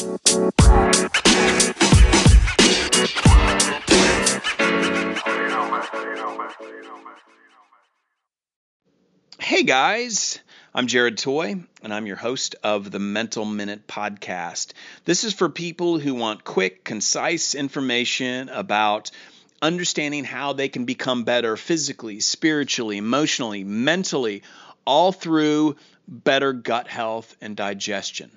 Hey guys, I'm Jared Toy, and I'm your host of the Mental Minute Podcast. This is for people who want quick, concise information about understanding how they can become better physically, spiritually, emotionally, mentally, all through better gut health and digestion.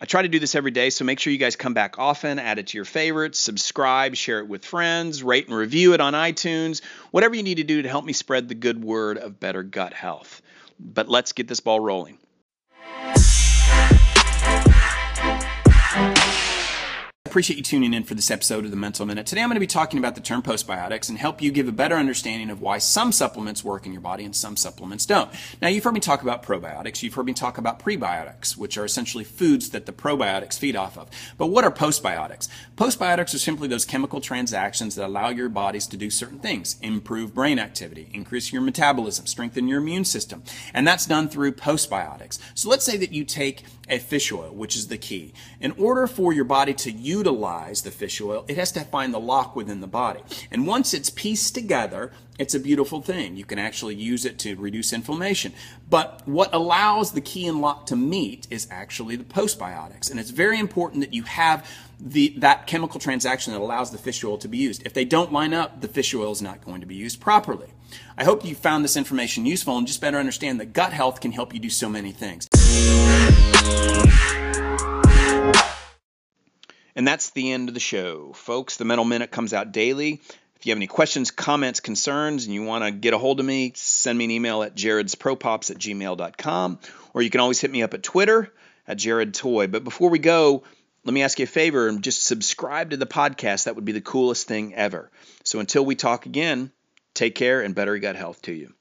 I try to do this every day, so make sure you guys come back often, add it to your favorites, subscribe, share it with friends, rate and review it on iTunes, whatever you need to do to help me spread the good word of better gut health. But let's get this ball rolling. Appreciate you tuning in for this episode of the Mental Minute. Today I'm going to be talking about the term postbiotics and help you give a better understanding of why some supplements work in your body and some supplements don't. Now, you've heard me talk about probiotics. You've heard me talk about prebiotics, which are essentially foods that the probiotics feed off of. But what are postbiotics? Postbiotics are simply those chemical transactions that allow your bodies to do certain things. Improve brain activity, increase your metabolism, strengthen your immune system. And that's done through postbiotics. So let's say that you take a fish oil, which is the key. In order for your body to use utilize the fish oil, it has to find the lock within the body. And once it's pieced together, it's a beautiful thing. You can actually use it to reduce inflammation. But what allows the key and lock to meet is actually the postbiotics. And it's very important that you have the, that chemical transaction that allows the fish oil to be used. If they don't line up, the fish oil is not going to be used properly. I hope you found this information useful and just better understand that gut health can help you do so many things. And that's the end of the show. Folks, the Mental Minute comes out daily. If you have any questions, comments, concerns, and you want to get a hold of me, send me an email at jaredspropops at gmail.com, or you can always hit me up at Twitter at jaredtoy. But before we go, let me ask you a favor and just subscribe to the podcast. That would be the coolest thing ever. So until we talk again, take care and better gut health to you.